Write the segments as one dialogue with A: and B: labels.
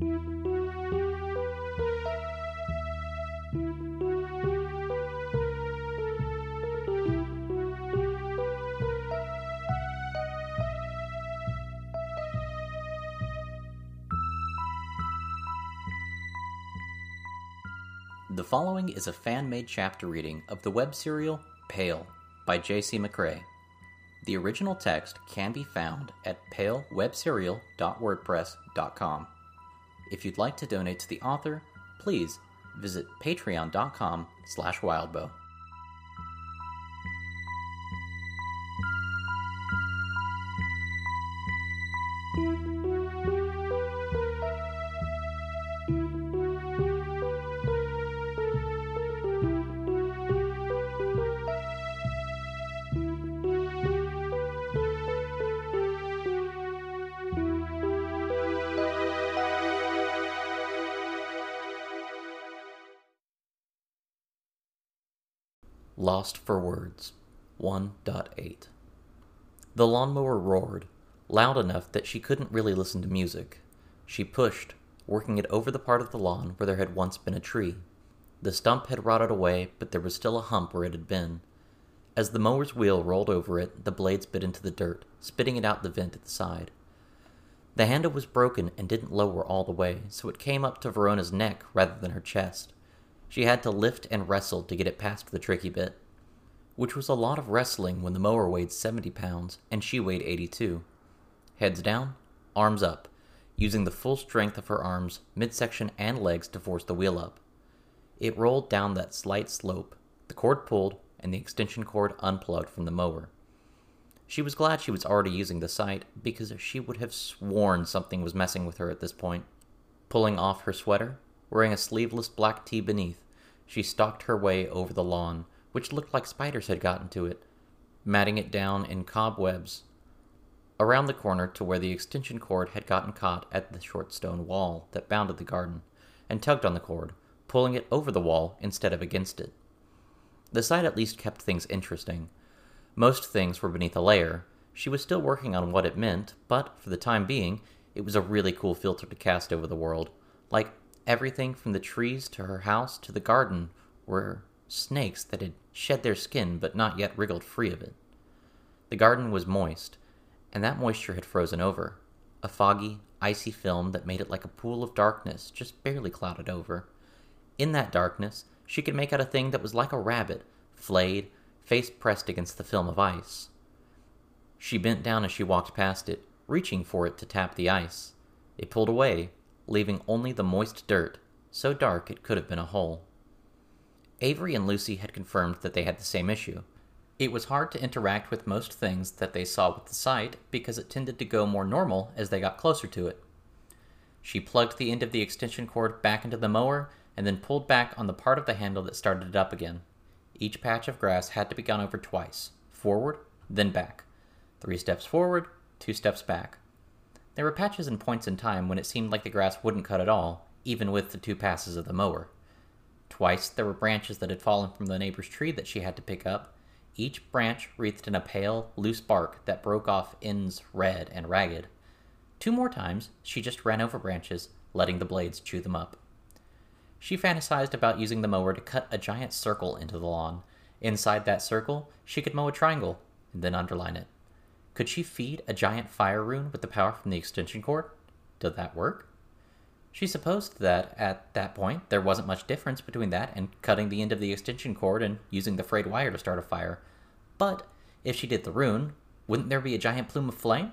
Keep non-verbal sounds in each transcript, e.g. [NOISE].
A: The following is a fan made chapter reading of the web serial Pale by J.C. McCrae. The original text can be found at palewebserial.wordpress.com. If you'd like to donate to the author, please visit patreon.com slash wildbow. Lost for Words 1.8 The lawnmower roared, loud enough that she couldn't really listen to music. She pushed, working it over the part of the lawn where there had once been a tree. The stump had rotted away, but there was still a hump where it had been. As the mower's wheel rolled over it, the blades bit into the dirt, spitting it out the vent at the side. The handle was broken and didn't lower all the way, so it came up to Verona's neck rather than her chest. She had to lift and wrestle to get it past the tricky bit, which was a lot of wrestling when the mower weighed 70 pounds and she weighed 82. Heads down, arms up, using the full strength of her arms, midsection, and legs to force the wheel up. It rolled down that slight slope, the cord pulled, and the extension cord unplugged from the mower. She was glad she was already using the sight because she would have sworn something was messing with her at this point. Pulling off her sweater, Wearing a sleeveless black tee beneath, she stalked her way over the lawn, which looked like spiders had gotten to it, matting it down in cobwebs around the corner to where the extension cord had gotten caught at the short stone wall that bounded the garden, and tugged on the cord, pulling it over the wall instead of against it. The sight at least kept things interesting. Most things were beneath a layer. She was still working on what it meant, but for the time being, it was a really cool filter to cast over the world, like Everything from the trees to her house to the garden were snakes that had shed their skin but not yet wriggled free of it. The garden was moist, and that moisture had frozen over, a foggy, icy film that made it like a pool of darkness just barely clouded over. In that darkness, she could make out a thing that was like a rabbit, flayed, face pressed against the film of ice. She bent down as she walked past it, reaching for it to tap the ice. It pulled away, leaving only the moist dirt, so dark it could have been a hole. Avery and Lucy had confirmed that they had the same issue. It was hard to interact with most things that they saw with the sight because it tended to go more normal as they got closer to it. She plugged the end of the extension cord back into the mower and then pulled back on the part of the handle that started it up again. Each patch of grass had to be gone over twice forward, then back. Three steps forward, two steps back. There were patches and points in time when it seemed like the grass wouldn't cut at all, even with the two passes of the mower. Twice there were branches that had fallen from the neighbor's tree that she had to pick up, each branch wreathed in a pale, loose bark that broke off ends red and ragged. Two more times she just ran over branches, letting the blades chew them up. She fantasized about using the mower to cut a giant circle into the lawn. Inside that circle, she could mow a triangle and then underline it. Could she feed a giant fire rune with the power from the extension cord? Did that work? She supposed that at that point there wasn't much difference between that and cutting the end of the extension cord and using the frayed wire to start a fire. But if she did the rune, wouldn't there be a giant plume of flame?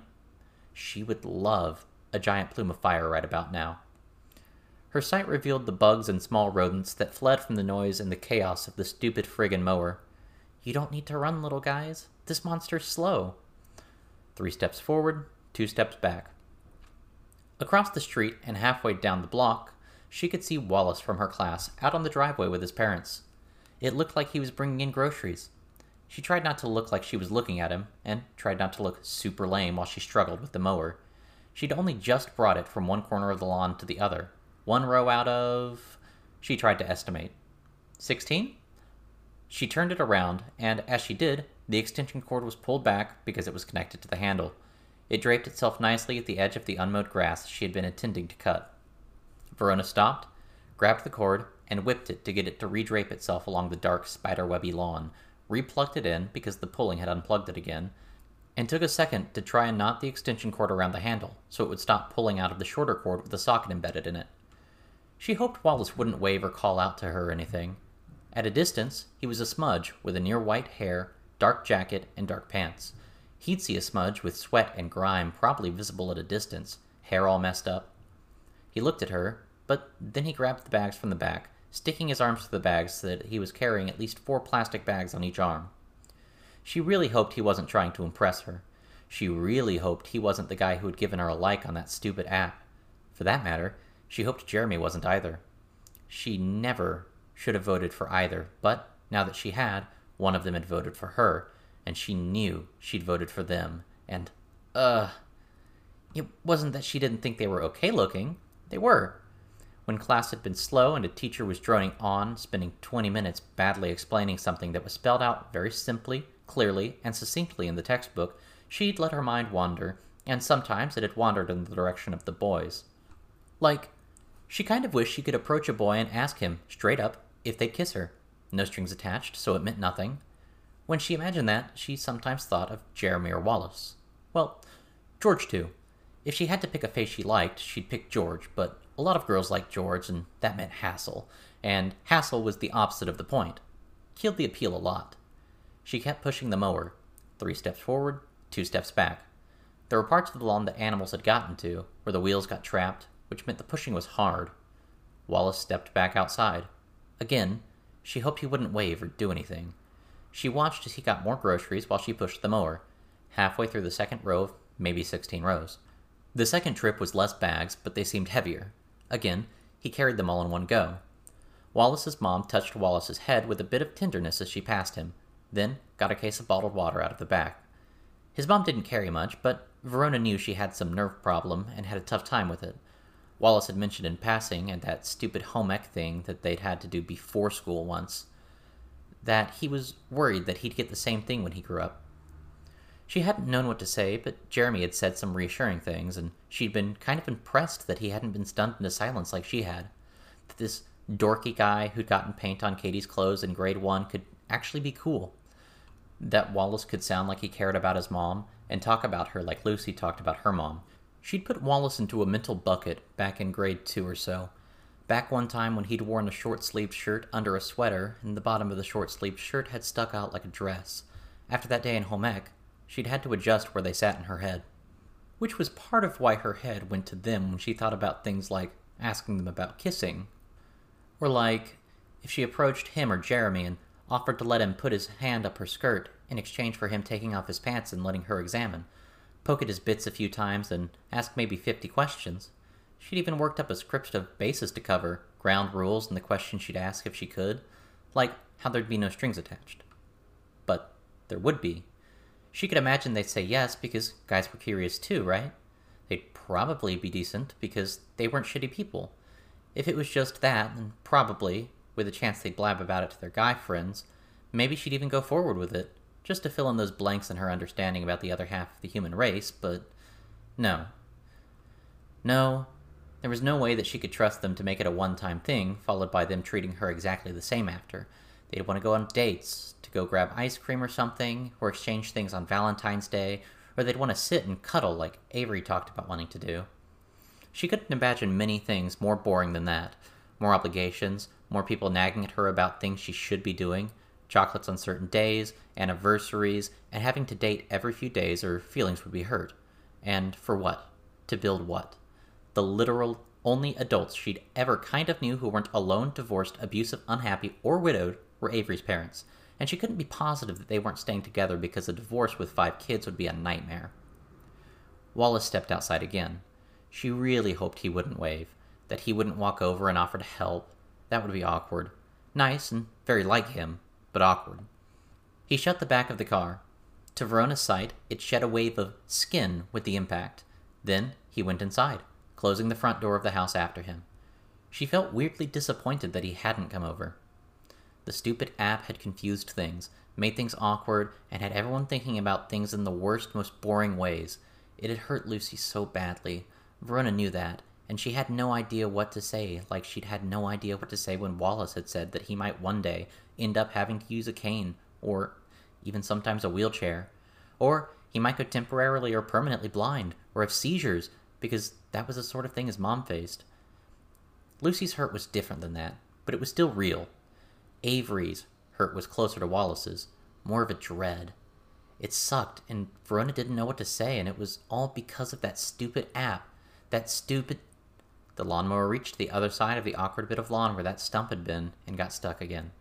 A: She would love a giant plume of fire right about now. Her sight revealed the bugs and small rodents that fled from the noise and the chaos of the stupid friggin' mower. You don't need to run, little guys. This monster's slow. Three steps forward, two steps back. Across the street and halfway down the block, she could see Wallace from her class out on the driveway with his parents. It looked like he was bringing in groceries. She tried not to look like she was looking at him, and tried not to look super lame while she struggled with the mower. She'd only just brought it from one corner of the lawn to the other. One row out of. She tried to estimate. Sixteen? She turned it around, and as she did, the extension cord was pulled back because it was connected to the handle. It draped itself nicely at the edge of the unmowed grass she had been intending to cut. Verona stopped, grabbed the cord, and whipped it to get it to redrape itself along the dark, spiderwebby lawn, replugged it in because the pulling had unplugged it again, and took a second to try and knot the extension cord around the handle so it would stop pulling out of the shorter cord with the socket embedded in it. She hoped Wallace wouldn't wave or call out to her or anything. At a distance, he was a smudge with a near white hair, dark jacket, and dark pants. He'd see a smudge with sweat and grime probably visible at a distance, hair all messed up. He looked at her, but then he grabbed the bags from the back, sticking his arms through the bags so that he was carrying at least four plastic bags on each arm. She really hoped he wasn't trying to impress her. She really hoped he wasn't the guy who had given her a like on that stupid app. For that matter, she hoped Jeremy wasn't either. She never should have voted for either, but now that she had, one of them had voted for her, and she knew she'd voted for them. And, uh, it wasn't that she didn't think they were okay looking. They were. When class had been slow and a teacher was droning on, spending 20 minutes badly explaining something that was spelled out very simply, clearly, and succinctly in the textbook, she'd let her mind wander, and sometimes it had wandered in the direction of the boys. Like, she kind of wished she could approach a boy and ask him, straight up, if they'd kiss her. No strings attached, so it meant nothing. When she imagined that, she sometimes thought of Jeremy or Wallace. Well, George too. If she had to pick a face she liked, she'd pick George, but a lot of girls liked George, and that meant hassle. And hassle was the opposite of the point. Killed the appeal a lot. She kept pushing the mower. Three steps forward, two steps back. There were parts of the lawn that animals had gotten to, where the wheels got trapped, which meant the pushing was hard. Wallace stepped back outside. Again, she hoped he wouldn't wave or do anything. She watched as he got more groceries while she pushed the mower, halfway through the second row of maybe 16 rows. The second trip was less bags, but they seemed heavier. Again, he carried them all in one go. Wallace's mom touched Wallace's head with a bit of tenderness as she passed him, then got a case of bottled water out of the back. His mom didn't carry much, but Verona knew she had some nerve problem and had a tough time with it. Wallace had mentioned in passing, and that stupid home ec thing that they'd had to do before school once, that he was worried that he'd get the same thing when he grew up. She hadn't known what to say, but Jeremy had said some reassuring things, and she'd been kind of impressed that he hadn't been stunned into silence like she had. That this dorky guy who'd gotten paint on Katie's clothes in grade one could actually be cool. That Wallace could sound like he cared about his mom, and talk about her like Lucy talked about her mom. She'd put Wallace into a mental bucket back in grade two or so. Back one time when he'd worn a short sleeved shirt under a sweater, and the bottom of the short sleeved shirt had stuck out like a dress. After that day in home ec, she'd had to adjust where they sat in her head. Which was part of why her head went to them when she thought about things like asking them about kissing. Or like if she approached him or Jeremy and offered to let him put his hand up her skirt in exchange for him taking off his pants and letting her examine poke at his bits a few times, and ask maybe 50 questions. She'd even worked up a script of bases to cover, ground rules, and the questions she'd ask if she could, like how there'd be no strings attached. But there would be. She could imagine they'd say yes because guys were curious too, right? They'd probably be decent because they weren't shitty people. If it was just that, then probably, with a chance they'd blab about it to their guy friends, maybe she'd even go forward with it just to fill in those blanks in her understanding about the other half of the human race, but no. No, there was no way that she could trust them to make it a one time thing, followed by them treating her exactly the same after. They'd want to go on dates, to go grab ice cream or something, or exchange things on Valentine's Day, or they'd want to sit and cuddle like Avery talked about wanting to do. She couldn't imagine many things more boring than that more obligations, more people nagging at her about things she should be doing, chocolates on certain days, anniversaries, and having to date every few days or feelings would be hurt. And for what? To build what? The literal only adults she'd ever kind of knew who weren't alone, divorced, abusive, unhappy, or widowed were Avery's parents, and she couldn't be positive that they weren't staying together because a divorce with five kids would be a nightmare. Wallace stepped outside again. She really hoped he wouldn't wave, that he wouldn't walk over and offer to help. That would be awkward. Nice and very like him, but awkward. He shut the back of the car. To Verona's sight, it shed a wave of skin with the impact. Then he went inside, closing the front door of the house after him. She felt weirdly disappointed that he hadn't come over. The stupid app had confused things, made things awkward, and had everyone thinking about things in the worst, most boring ways. It had hurt Lucy so badly. Verona knew that, and she had no idea what to say, like she'd had no idea what to say when Wallace had said that he might one day end up having to use a cane, or even sometimes a wheelchair, or he might go temporarily or permanently blind, or have seizures, because that was the sort of thing his mom faced. Lucy's hurt was different than that, but it was still real. Avery's hurt was closer to Wallace's, more of a dread. It sucked, and Verona didn't know what to say, and it was all because of that stupid app. That stupid. The lawnmower reached the other side of the awkward bit of lawn where that stump had been and got stuck again.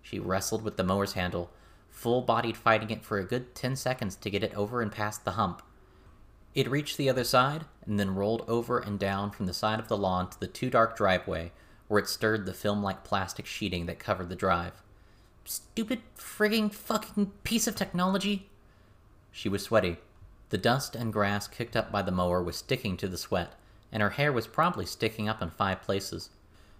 A: She wrestled with the mower's handle, full bodied fighting it for a good ten seconds to get it over and past the hump. It reached the other side and then rolled over and down from the side of the lawn to the too dark driveway, where it stirred the film like plastic sheeting that covered the drive. Stupid frigging fucking piece of technology! She was sweaty. The dust and grass kicked up by the mower was sticking to the sweat, and her hair was probably sticking up in five places.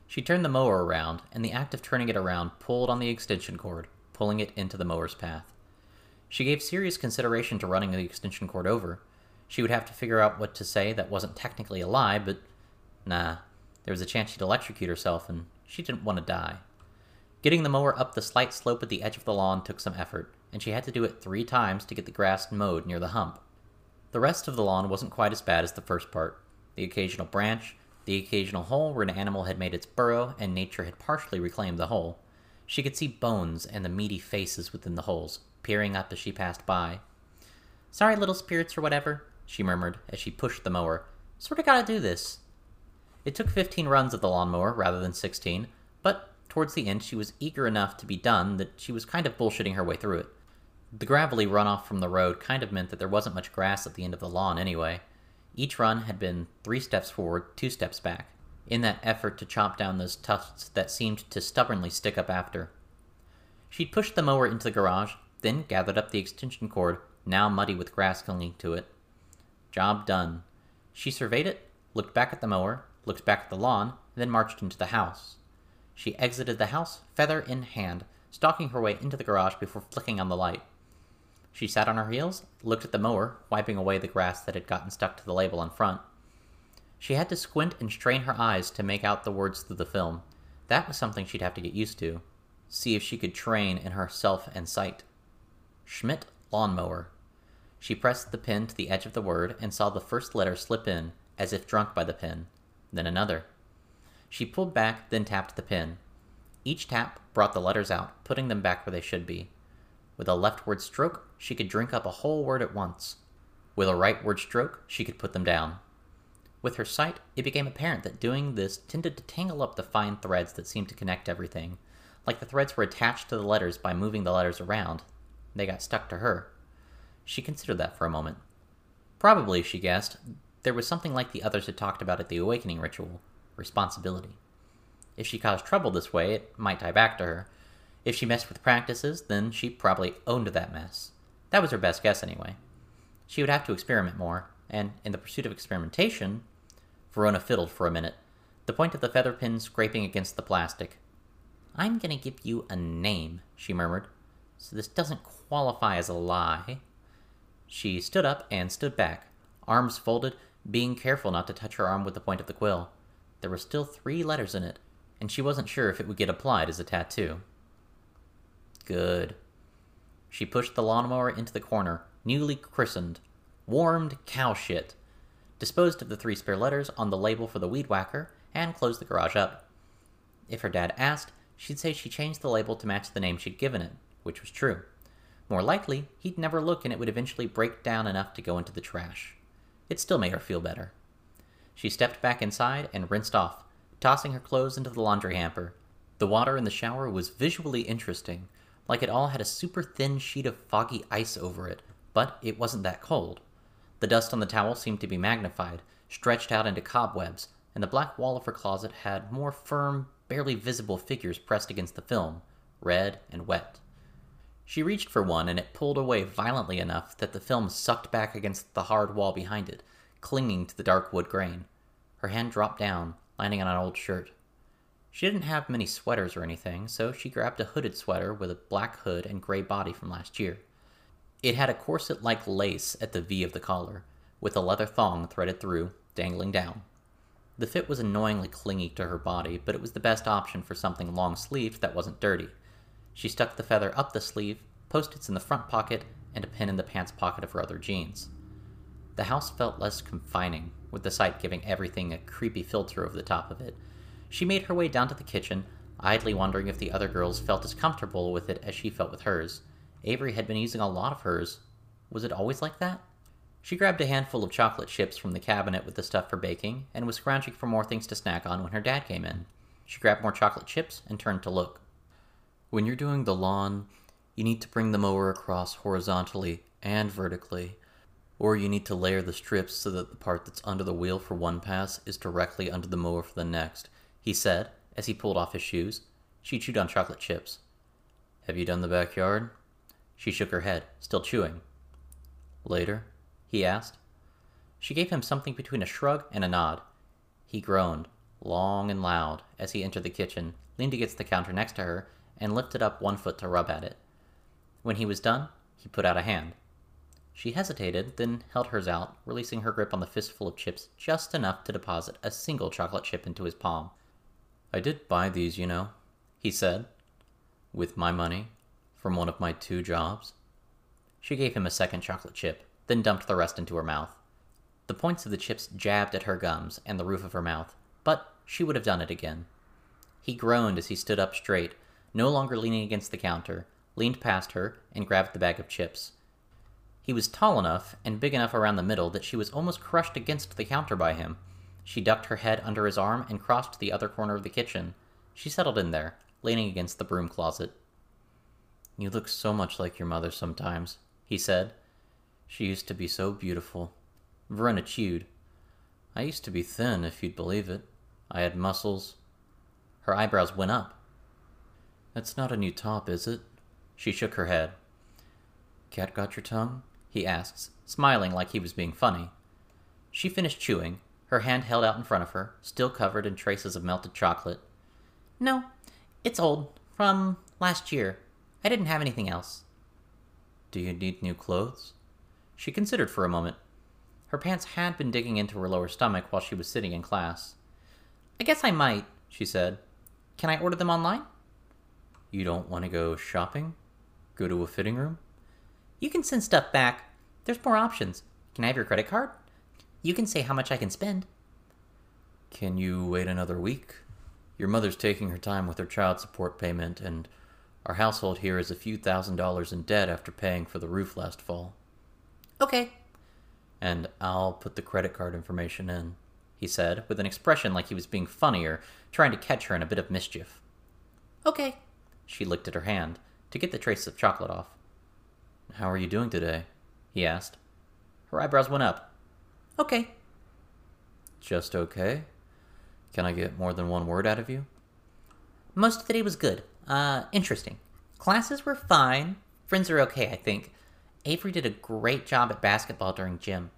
A: She turned the mower around, and the act of turning it around pulled on the extension cord, pulling it into the mower's path. She gave serious consideration to running the extension cord over. She would have to figure out what to say that wasn't technically a lie, but nah, there was a chance she'd electrocute herself, and she didn't want to die. Getting the mower up the slight slope at the edge of the lawn took some effort, and she had to do it three times to get the grass mowed near the hump. The rest of the lawn wasn't quite as bad as the first part. The occasional branch, the occasional hole where an animal had made its burrow and nature had partially reclaimed the hole. She could see bones and the meaty faces within the holes, peering up as she passed by. Sorry, little spirits or whatever, she murmured as she pushed the mower. Sorta gotta do this. It took fifteen runs of the lawnmower rather than sixteen, but Towards the end, she was eager enough to be done that she was kind of bullshitting her way through it. The gravelly runoff from the road kind of meant that there wasn't much grass at the end of the lawn anyway. Each run had been three steps forward, two steps back, in that effort to chop down those tufts that seemed to stubbornly stick up after. She'd pushed the mower into the garage, then gathered up the extension cord, now muddy with grass clinging to it. Job done. She surveyed it, looked back at the mower, looked back at the lawn, then marched into the house. She exited the house, feather in hand, stalking her way into the garage before flicking on the light. She sat on her heels, looked at the mower, wiping away the grass that had gotten stuck to the label on front. She had to squint and strain her eyes to make out the words through the film. That was something she'd have to get used to. See if she could train in herself and sight. Schmidt lawnmower. She pressed the pen to the edge of the word and saw the first letter slip in, as if drunk by the pen, then another. She pulled back, then tapped the pen. Each tap brought the letters out, putting them back where they should be. With a leftward stroke, she could drink up a whole word at once. With a rightward stroke, she could put them down. With her sight, it became apparent that doing this tended to tangle up the fine threads that seemed to connect everything, like the threads were attached to the letters by moving the letters around. They got stuck to her. She considered that for a moment. Probably, she guessed, there was something like the others had talked about at the awakening ritual responsibility. If she caused trouble this way, it might tie back to her. If she messed with practices, then she probably owned that mess. That was her best guess, anyway. She would have to experiment more, and in the pursuit of experimentation, Verona fiddled for a minute, the point of the feather pin scraping against the plastic. I'm to give you a name, she murmured, so this doesn't qualify as a lie. She stood up and stood back, arms folded, being careful not to touch her arm with the point of the quill there were still three letters in it, and she wasn't sure if it would get applied as a tattoo. Good. She pushed the lawnmower into the corner, newly christened Warmed Cow Shit, disposed of the three spare letters on the label for the weed whacker, and closed the garage up. If her dad asked, she'd say she changed the label to match the name she'd given it, which was true. More likely, he'd never look and it would eventually break down enough to go into the trash. It still made her feel better. She stepped back inside and rinsed off, tossing her clothes into the laundry hamper. The water in the shower was visually interesting, like it all had a super thin sheet of foggy ice over it, but it wasn't that cold. The dust on the towel seemed to be magnified, stretched out into cobwebs, and the black wall of her closet had more firm, barely visible figures pressed against the film, red and wet. She reached for one, and it pulled away violently enough that the film sucked back against the hard wall behind it, clinging to the dark wood grain. Her hand dropped down, landing on an old shirt. She didn't have many sweaters or anything, so she grabbed a hooded sweater with a black hood and gray body from last year. It had a corset like lace at the V of the collar, with a leather thong threaded through, dangling down. The fit was annoyingly clingy to her body, but it was the best option for something long sleeved that wasn't dirty. She stuck the feather up the sleeve, post its in the front pocket, and a pin in the pants pocket of her other jeans. The house felt less confining, with the sight giving everything a creepy filter over the top of it. She made her way down to the kitchen, idly wondering if the other girls felt as comfortable with it as she felt with hers. Avery had been using a lot of hers. Was it always like that? She grabbed a handful of chocolate chips from the cabinet with the stuff for baking and was scrounging for more things to snack on when her dad came in. She grabbed more chocolate chips and turned to look. When you're doing the lawn, you need to bring the mower across horizontally and vertically, or you need to layer the strips so that the part that's under the wheel for one pass is directly under the mower for the next, he said as he pulled off his shoes. She chewed on chocolate chips. Have you done the backyard? She shook her head, still chewing. Later? he asked. She gave him something between a shrug and a nod. He groaned, long and loud, as he entered the kitchen, leaned against the counter next to her, and lifted up one foot to rub at it. When he was done, he put out a hand. She hesitated, then held hers out, releasing her grip on the fistful of chips just enough to deposit a single chocolate chip into his palm. I did buy these, you know, he said, with my money, from one of my two jobs. She gave him a second chocolate chip, then dumped the rest into her mouth. The points of the chips jabbed at her gums and the roof of her mouth, but she would have done it again. He groaned as he stood up straight, no longer leaning against the counter, leaned past her, and grabbed the bag of chips. He was tall enough and big enough around the middle that she was almost crushed against the counter by him. She ducked her head under his arm and crossed to the other corner of the kitchen. She settled in there, leaning against the broom closet. You look so much like your mother sometimes, he said. She used to be so beautiful. Verona chewed. I used to be thin, if you'd believe it. I had muscles. Her eyebrows went up. That's not a new top, is it? She shook her head. Cat got your tongue? he asks, smiling like he was being funny. She finished chewing, her hand held out in front of her, still covered in traces of melted chocolate. No, it's old, from last year. I didn't have anything else. Do you need new clothes? She considered for a moment. Her pants had been digging into her lower stomach while she was sitting in class. I guess I might, she said. Can I order them online? You don't want to go shopping? Go to a fitting room? You can send stuff back. There's more options. Can I have your credit card? You can say how much I can spend. Can you wait another week? Your mother's taking her time with her child support payment, and our household here is a few thousand dollars in debt after paying for the roof last fall. Okay. And I'll put the credit card information in, he said, with an expression like he was being funnier, trying to catch her in a bit of mischief. Okay. She licked at her hand to get the traces of chocolate off. How are you doing today? he asked. Her eyebrows went up. Okay. Just okay? Can I get more than one word out of you? Most of the day was good. Uh, interesting. Classes were fine. Friends are okay, I think. Avery did a great job at basketball during gym.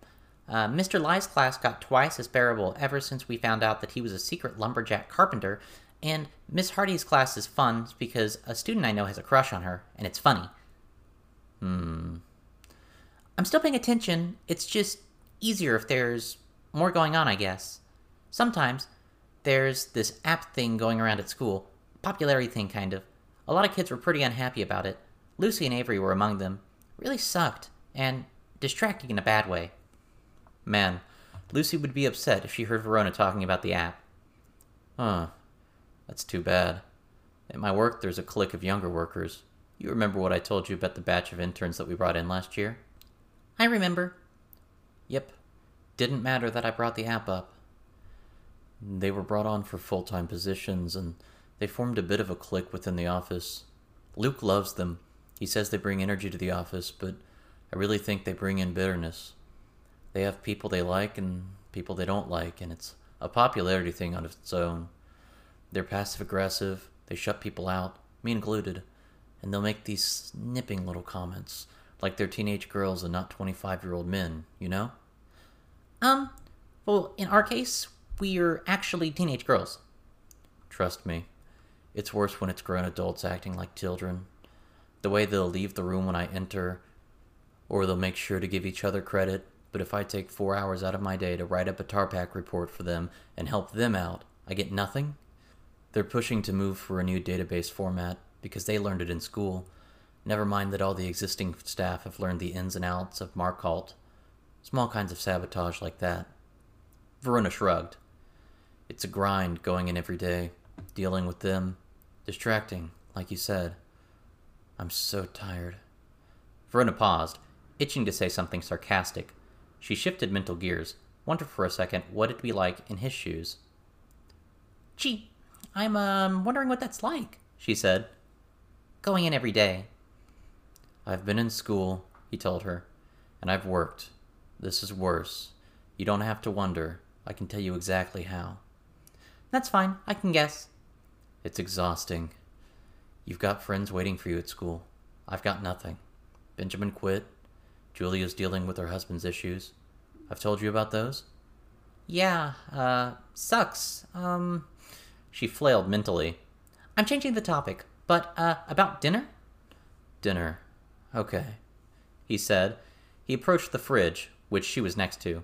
A: Uh, Mr. Lie's class got twice as bearable ever since we found out that he was a secret lumberjack carpenter and Miss Hardy's class is fun because a student I know has a crush on her, and it's funny. Hmm. I'm still paying attention. It's just easier if there's more going on, I guess. Sometimes there's this app thing going around at school, popularity thing, kind of. A lot of kids were pretty unhappy about it. Lucy and Avery were among them. Really sucked, and distracting in a bad way. Man, Lucy would be upset if she heard Verona talking about the app. Huh. That's too bad. At my work, there's a clique of younger workers. You remember what I told you about the batch of interns that we brought in last year? I remember. Yep. Didn't matter that I brought the app up. They were brought on for full time positions, and they formed a bit of a clique within the office. Luke loves them. He says they bring energy to the office, but I really think they bring in bitterness. They have people they like and people they don't like, and it's a popularity thing on its own. They're passive aggressive, they shut people out, me included, and they'll make these snipping little comments, like they're teenage girls and not 25 year old men, you know? Um, well, in our case, we're actually teenage girls. Trust me, it's worse when it's grown adults acting like children. The way they'll leave the room when I enter, or they'll make sure to give each other credit, but if I take four hours out of my day to write up a Tarpac report for them and help them out, I get nothing? They're pushing to move for a new database format because they learned it in school. Never mind that all the existing staff have learned the ins and outs of Markalt. Small kinds of sabotage like that. Verona shrugged. It's a grind going in every day, dealing with them. Distracting, like you said. I'm so tired. Verona paused, itching to say something sarcastic. She shifted mental gears, wondered for a second what it'd be like in his shoes.
B: Gee, I'm um, wondering what that's like, she said. Going in every day.
A: I've been in school, he told her, and I've worked. This is worse. You don't have to wonder. I can tell you exactly how.
B: That's fine, I can guess.
A: It's exhausting. You've got friends waiting for you at school. I've got nothing. Benjamin quit. Julia's dealing with her husband's issues. I've told you about those?
B: Yeah, uh, sucks. Um,
A: she flailed mentally.
B: I'm changing the topic, but, uh, about dinner?
A: Dinner. Okay, he said. He approached the fridge, which she was next to.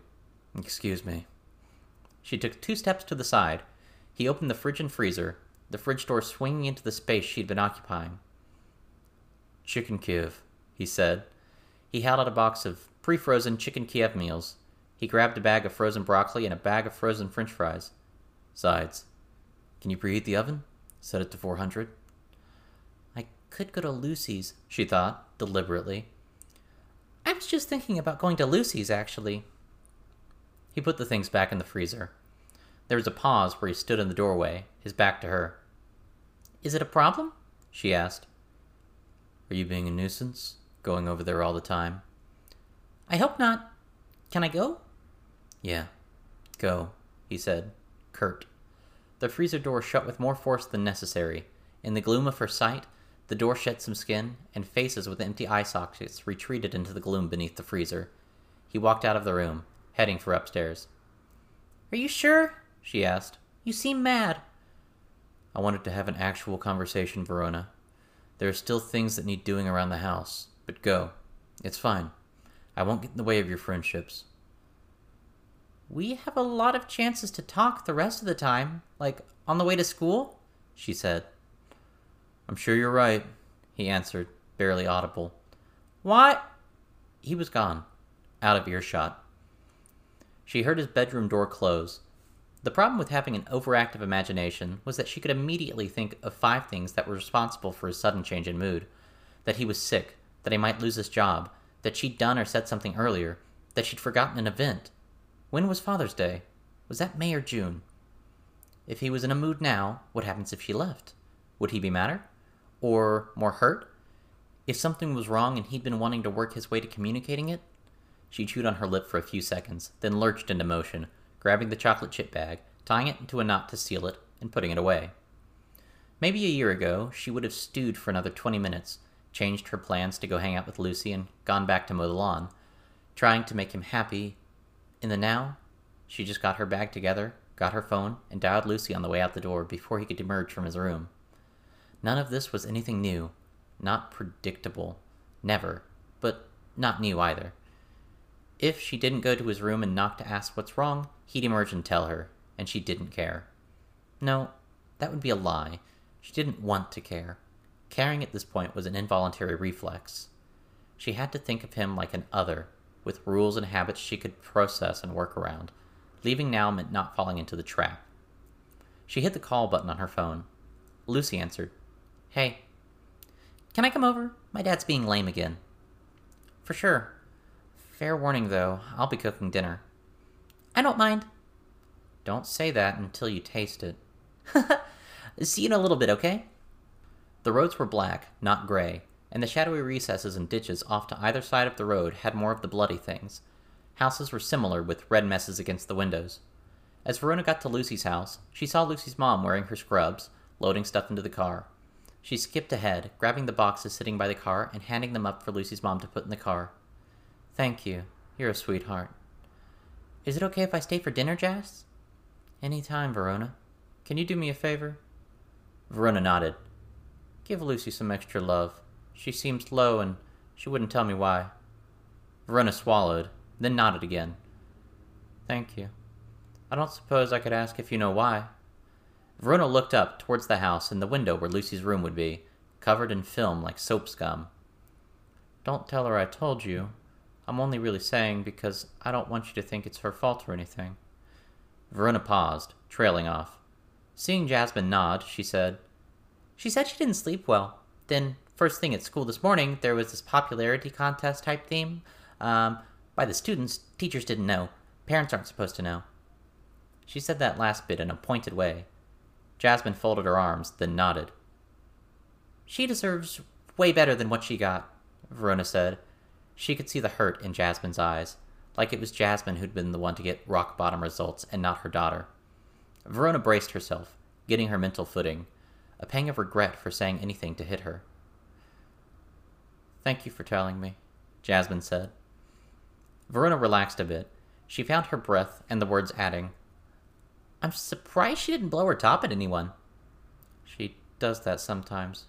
A: Excuse me. She took two steps to the side. He opened the fridge and freezer, the fridge door swinging into the space she'd been occupying. Chicken Kiev, he said. He held out a box of pre frozen chicken Kiev meals. He grabbed a bag of frozen broccoli and a bag of frozen french fries. Sides. Can you preheat the oven? Set it to 400.
B: I could go to Lucy's, she thought, deliberately. I was just thinking about going to Lucy's, actually.
A: He put the things back in the freezer. There was a pause where he stood in the doorway, his back to her.
B: Is it a problem?
A: she asked. Are you being a nuisance, going over there all the time?
B: I hope not. Can I go?
A: Yeah, go, he said, curt. The freezer door shut with more force than necessary. In the gloom of her sight, the door shed some skin, and faces with empty eye sockets retreated into the gloom beneath the freezer. He walked out of the room, heading for upstairs.
B: Are you sure? she asked. You seem mad.
A: I wanted to have an actual conversation, Verona. There are still things that need doing around the house, but go. It's fine. I won't get in the way of your friendships.
B: We have a lot of chances to talk the rest of the time, like on the way to school, she said.
A: I'm sure you're right, he answered, barely audible.
B: What?
A: He was gone, out of earshot. She heard his bedroom door close. The problem with having an overactive imagination was that she could immediately think of five things that were responsible for his sudden change in mood that he was sick, that he might lose his job, that she'd done or said something earlier, that she'd forgotten an event. When was Father's Day? Was that May or June? If he was in a mood now, what happens if she left? Would he be madder? Or more hurt? If something was wrong and he'd been wanting to work his way to communicating it? She chewed on her lip for a few seconds, then lurched into motion, grabbing the chocolate chip bag, tying it into a knot to seal it, and putting it away. Maybe a year ago, she would have stewed for another 20 minutes, changed her plans to go hang out with Lucy, and gone back to mow the lawn, trying to make him happy. In the now, she just got her bag together, got her phone, and dialed Lucy on the way out the door before he could emerge from his room. None of this was anything new, not predictable, never, but not new either. If she didn't go to his room and knock to ask what's wrong, he'd emerge and tell her, and she didn't care. No, that would be a lie. She didn't want to care. Caring at this point was an involuntary reflex. She had to think of him like an other, with rules and habits she could process and work around. Leaving now meant not falling into the trap. She hit the call button on her phone. Lucy answered. Hey. Can I come over? My dad's being lame again. For sure. Fair warning, though, I'll be cooking dinner.
B: I don't mind.
A: Don't say that until you taste it. [LAUGHS]
B: See you in a little bit, okay?
A: The roads were black, not gray, and the shadowy recesses and ditches off to either side of the road had more of the bloody things. Houses were similar, with red messes against the windows. As Verona got to Lucy's house, she saw Lucy's mom wearing her scrubs, loading stuff into the car. She skipped ahead, grabbing the boxes sitting by the car and handing them up for Lucy's mom to put in the car. Thank you. You're a sweetheart.
B: Is it okay if I stay for dinner, Jas?
A: Any time, Verona. Can you do me a favor? Verona nodded. Give Lucy some extra love. She seemed low and she wouldn't tell me why. Verona swallowed, then nodded again. Thank you. I don't suppose I could ask if you know why. Verona looked up towards the house and the window where Lucy's room would be, covered in film like soap scum. Don't tell her I told you. I'm only really saying because I don't want you to think it's her fault or anything. Verona paused, trailing off. Seeing Jasmine nod, she said, She said she didn't sleep well. Then, first thing at school this morning, there was this popularity contest type theme. Um, by the students, teachers didn't know. Parents aren't supposed to know. She said that last bit in a pointed way. Jasmine folded her arms, then nodded. She deserves way better than what she got, Verona said. She could see the hurt in Jasmine's eyes, like it was Jasmine who'd been the one to get rock bottom results and not her daughter. Verona braced herself, getting her mental footing, a pang of regret for saying anything to hit her. Thank you for telling me, Jasmine said. Verona relaxed a bit. She found her breath and the words adding, I'm surprised she didn't blow her top at anyone. She does that sometimes.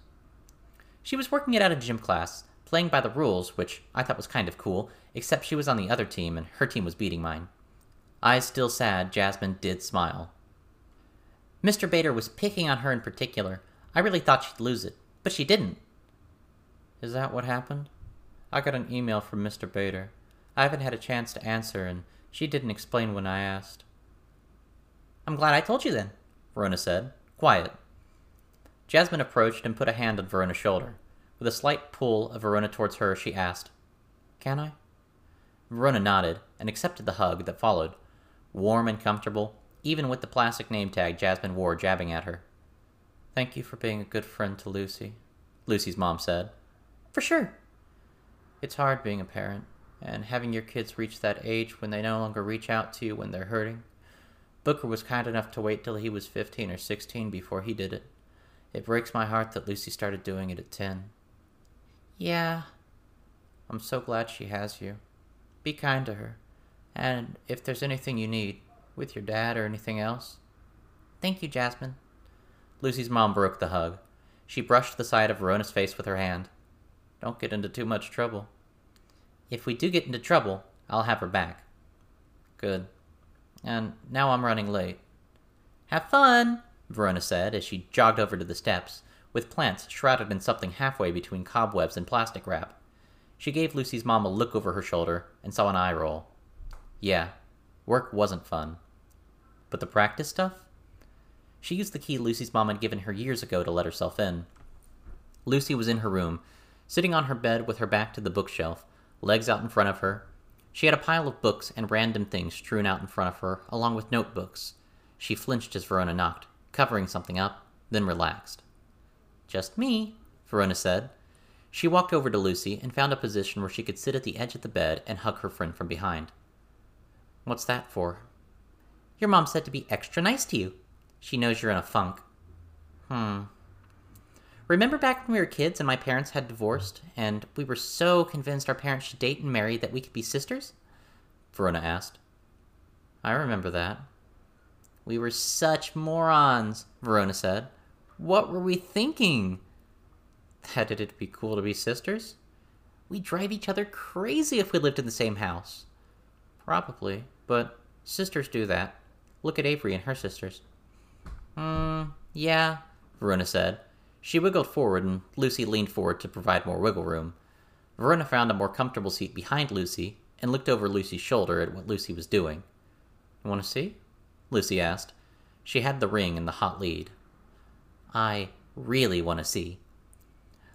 A: She was working it out in gym class, playing by the rules, which I thought was kind of cool, except she was on the other team and her team was beating mine. Eyes still sad, Jasmine did smile. Mr. Bader was picking on her in particular. I really thought she'd lose it, but she didn't. Is that what happened? I got an email from Mr. Bader. I haven't had a chance to answer, and she didn't explain when I asked. I'm glad I told you then, Verona said, quiet. Jasmine approached and put a hand on Verona's shoulder. With a slight pull of Verona towards her, she asked, Can I? Verona nodded and accepted the hug that followed, warm and comfortable, even with the plastic name tag Jasmine wore jabbing at her. Thank you for being a good friend to Lucy, Lucy's mom said. For sure. It's hard being a parent, and having your kids reach that age when they no longer reach out to you when they're hurting. Booker was kind enough to wait till he was 15 or 16 before he did it. It breaks my heart that Lucy started doing it at 10. Yeah. I'm so glad she has you. Be kind to her. And if there's anything you need, with your dad or anything else. Thank you, Jasmine. Lucy's mom broke the hug. She brushed the side of Verona's face with her hand. Don't get into too much trouble. If we do get into trouble, I'll have her back. Good. And now I'm running late. Have fun, Verona said as she jogged over to the steps, with plants shrouded in something halfway between cobwebs and plastic wrap. She gave Lucy's mom a look over her shoulder and saw an eye roll. Yeah, work wasn't fun. But the practice stuff? She used the key Lucy's mom had given her years ago to let herself in. Lucy was in her room, sitting on her bed with her back to the bookshelf, legs out in front of her. She had a pile of books and random things strewn out in front of her, along with notebooks. She flinched as Verona knocked, covering something up, then relaxed. Just me, Verona said. She walked over to Lucy and found a position where she could sit at the edge of the bed and hug her friend from behind. What's that for? Your mom said to be extra nice to you. She knows you're in a funk. Hmm. Remember back when we were kids and my parents had divorced, and we were so convinced our parents should date and marry that we could be sisters? Verona asked. I remember that. We were such morons, Verona said. What were we thinking? That it'd be cool to be sisters? We'd drive each other crazy if we lived in the same house. Probably, but sisters do that. Look at Avery and her sisters. Hmm, yeah, Verona said. She wiggled forward, and Lucy leaned forward to provide more wiggle room. Verona found a more comfortable seat behind Lucy and looked over Lucy's shoulder at what Lucy was doing. Want to see? Lucy asked. She had the ring and the hot lead. I really want to see.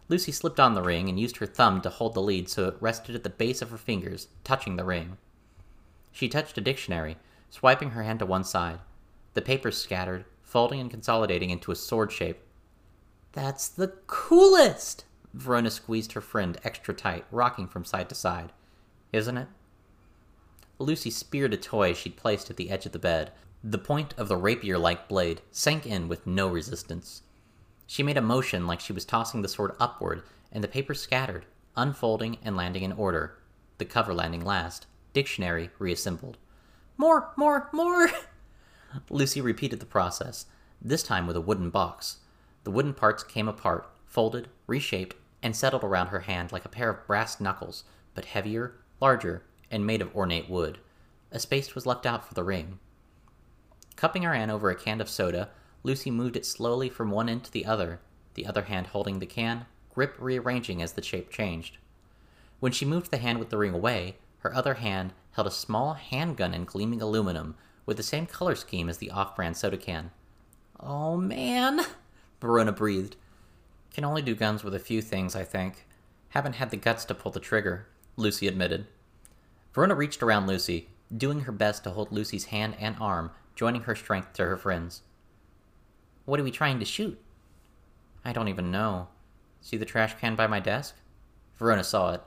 A: Lucy slipped on the ring and used her thumb to hold the lead so it rested at the base of her fingers, touching the ring. She touched a dictionary, swiping her hand to one side. The papers scattered, folding and consolidating into a sword shape. That's the coolest! Verona squeezed her friend extra tight, rocking from side to side. Isn't it? Lucy speared a toy she'd placed at the edge of the bed. The point of the rapier like blade sank in with no resistance. She made a motion like she was tossing the sword upward, and the paper scattered, unfolding and landing in order. The cover landing last. Dictionary reassembled. More, more, more! [LAUGHS] Lucy repeated the process, this time with a wooden box. The wooden parts came apart, folded, reshaped, and settled around her hand like a pair of brass knuckles, but heavier, larger, and made of ornate wood. A space was left out for the ring. Cupping her hand over a can of soda, Lucy moved it slowly from one end to the other, the other hand holding the can, grip rearranging as the shape changed. When she moved the hand with the ring away, her other hand held a small handgun in gleaming aluminum with the same color scheme as the off brand soda can. Oh man, Verona breathed. Can only do guns with a few things, I think. Haven't had the guts to pull the trigger, Lucy admitted. Verona reached around Lucy, doing her best to hold Lucy's hand and arm, joining her strength to her friend's. What are we trying to shoot? I don't even know. See the trash can by my desk? Verona saw it.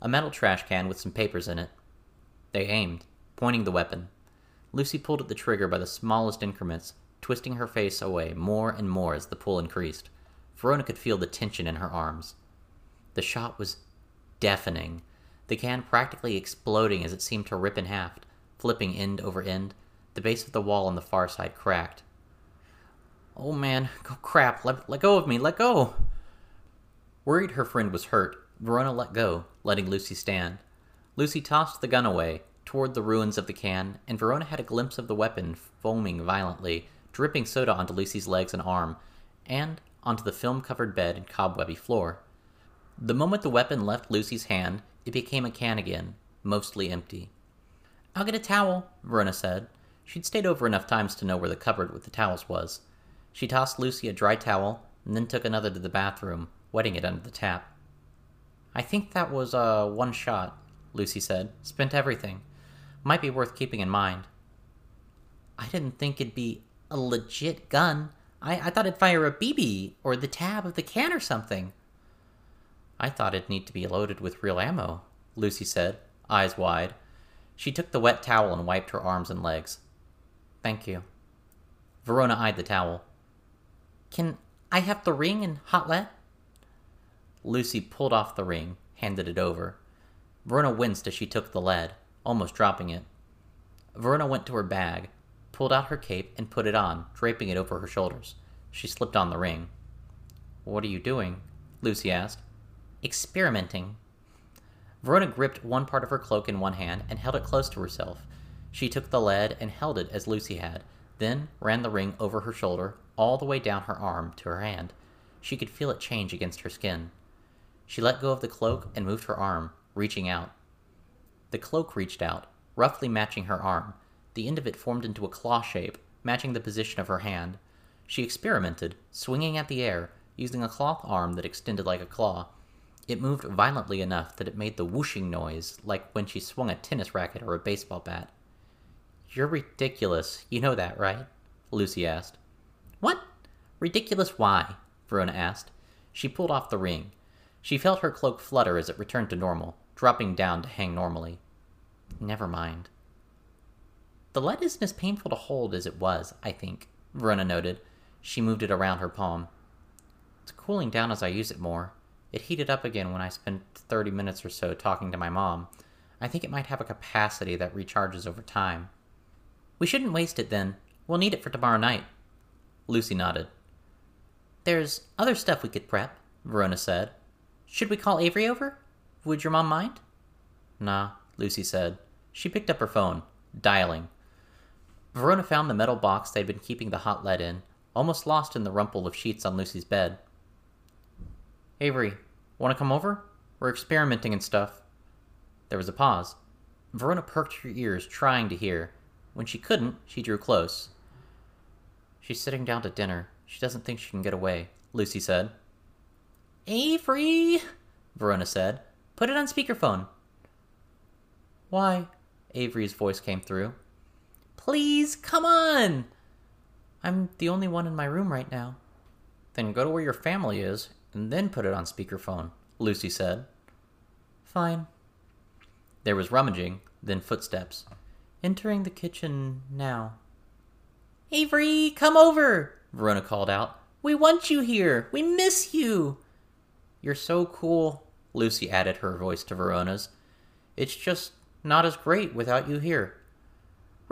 A: A metal trash can with some papers in it. They aimed, pointing the weapon. Lucy pulled at the trigger by the smallest increments, twisting her face away more and more as the pull increased. Verona could feel the tension in her arms. The shot was deafening, the can practically exploding as it seemed to rip in half, flipping end over end. The base of the wall on the far side cracked. Oh man, oh crap, let, let go of me, let go! Worried her friend was hurt, Verona let go, letting Lucy stand. Lucy tossed the gun away, toward the ruins of the can, and Verona had a glimpse of the weapon foaming violently, dripping soda onto Lucy's legs and arm, and onto the film covered bed and cobwebby floor. The moment the weapon left Lucy's hand, it became a can again, mostly empty. I'll get a towel, Verona said. She'd stayed over enough times to know where the cupboard with the towels was. She tossed Lucy a dry towel, and then took another to the bathroom, wetting it under the tap. I think that was, uh, one shot, Lucy said. Spent everything. Might be worth keeping in mind. I didn't think it'd be a legit gun. I, I thought it'd fire a BB or the tab of the can or something. I thought it'd need to be loaded with real ammo, Lucy said, eyes wide. She took the wet towel and wiped her arms and legs. Thank you. Verona eyed the towel. Can I have the ring and hot lead? Lucy pulled off the ring, handed it over. Verona winced as she took the lead, almost dropping it. Verona went to her bag, pulled out her cape, and put it on, draping it over her shoulders. She slipped on the ring. What are you doing? Lucy asked. Experimenting. Verona gripped one part of her cloak in one hand and held it close to herself. She took the lead and held it as Lucy had, then ran the ring over her shoulder, all the way down her arm to her hand. She could feel it change against her skin. She let go of the cloak and moved her arm, reaching out. The cloak reached out, roughly matching her arm. The end of it formed into a claw shape, matching the position of her hand. She experimented, swinging at the air, using a cloth arm that extended like a claw. It moved violently enough that it made the whooshing noise like when she swung a tennis racket or a baseball bat. You're ridiculous. You know that, right? Lucy asked. What? Ridiculous why? Verona asked. She pulled off the ring. She felt her cloak flutter as it returned to normal, dropping down to hang normally. Never mind. The lead isn't as painful to hold as it was, I think, Verona noted. She moved it around her palm. It's cooling down as I use it more. It heated up again when I spent 30 minutes or so talking to my mom. I think it might have a capacity that recharges over time. We shouldn't waste it then. We'll need it for tomorrow night. Lucy nodded. There's other stuff we could prep, Verona said. Should we call Avery over? Would your mom mind? Nah, Lucy said. She picked up her phone, dialing. Verona found the metal box they'd been keeping the hot lead in, almost lost in the rumple of sheets on Lucy's bed. Avery, want to come over? We're experimenting and stuff. There was a pause. Verona perked her ears, trying to hear. When she couldn't, she drew close. She's sitting down to dinner. She doesn't think she can get away, Lucy said. Avery, Verona said. Put it on speakerphone. Why? Avery's voice came through. Please, come on! I'm the only one in my room right now. Then go to where your family is and then put it on speakerphone, Lucy said. Fine. There was rummaging, then footsteps. Entering the kitchen now. Avery, come over! Verona called out. We want you here! We miss you! You're so cool, Lucy added her voice to Verona's. It's just not as great without you here.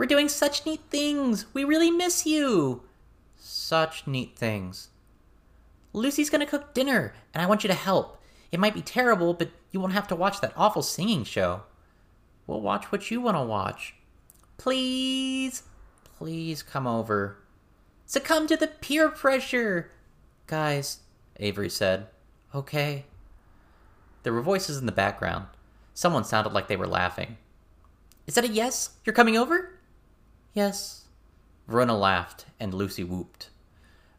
A: We're doing such neat things! We really miss you! Such neat things. Lucy's gonna cook dinner, and I want you to help. It might be terrible, but you won't have to watch that awful singing show.
B: We'll watch what you want to watch. Please, please come over. Succumb to the peer pressure. Guys, Avery said. Okay. There were voices in the background. Someone sounded like they were laughing. Is that a yes? You're coming over? Yes. Verona laughed, and Lucy whooped.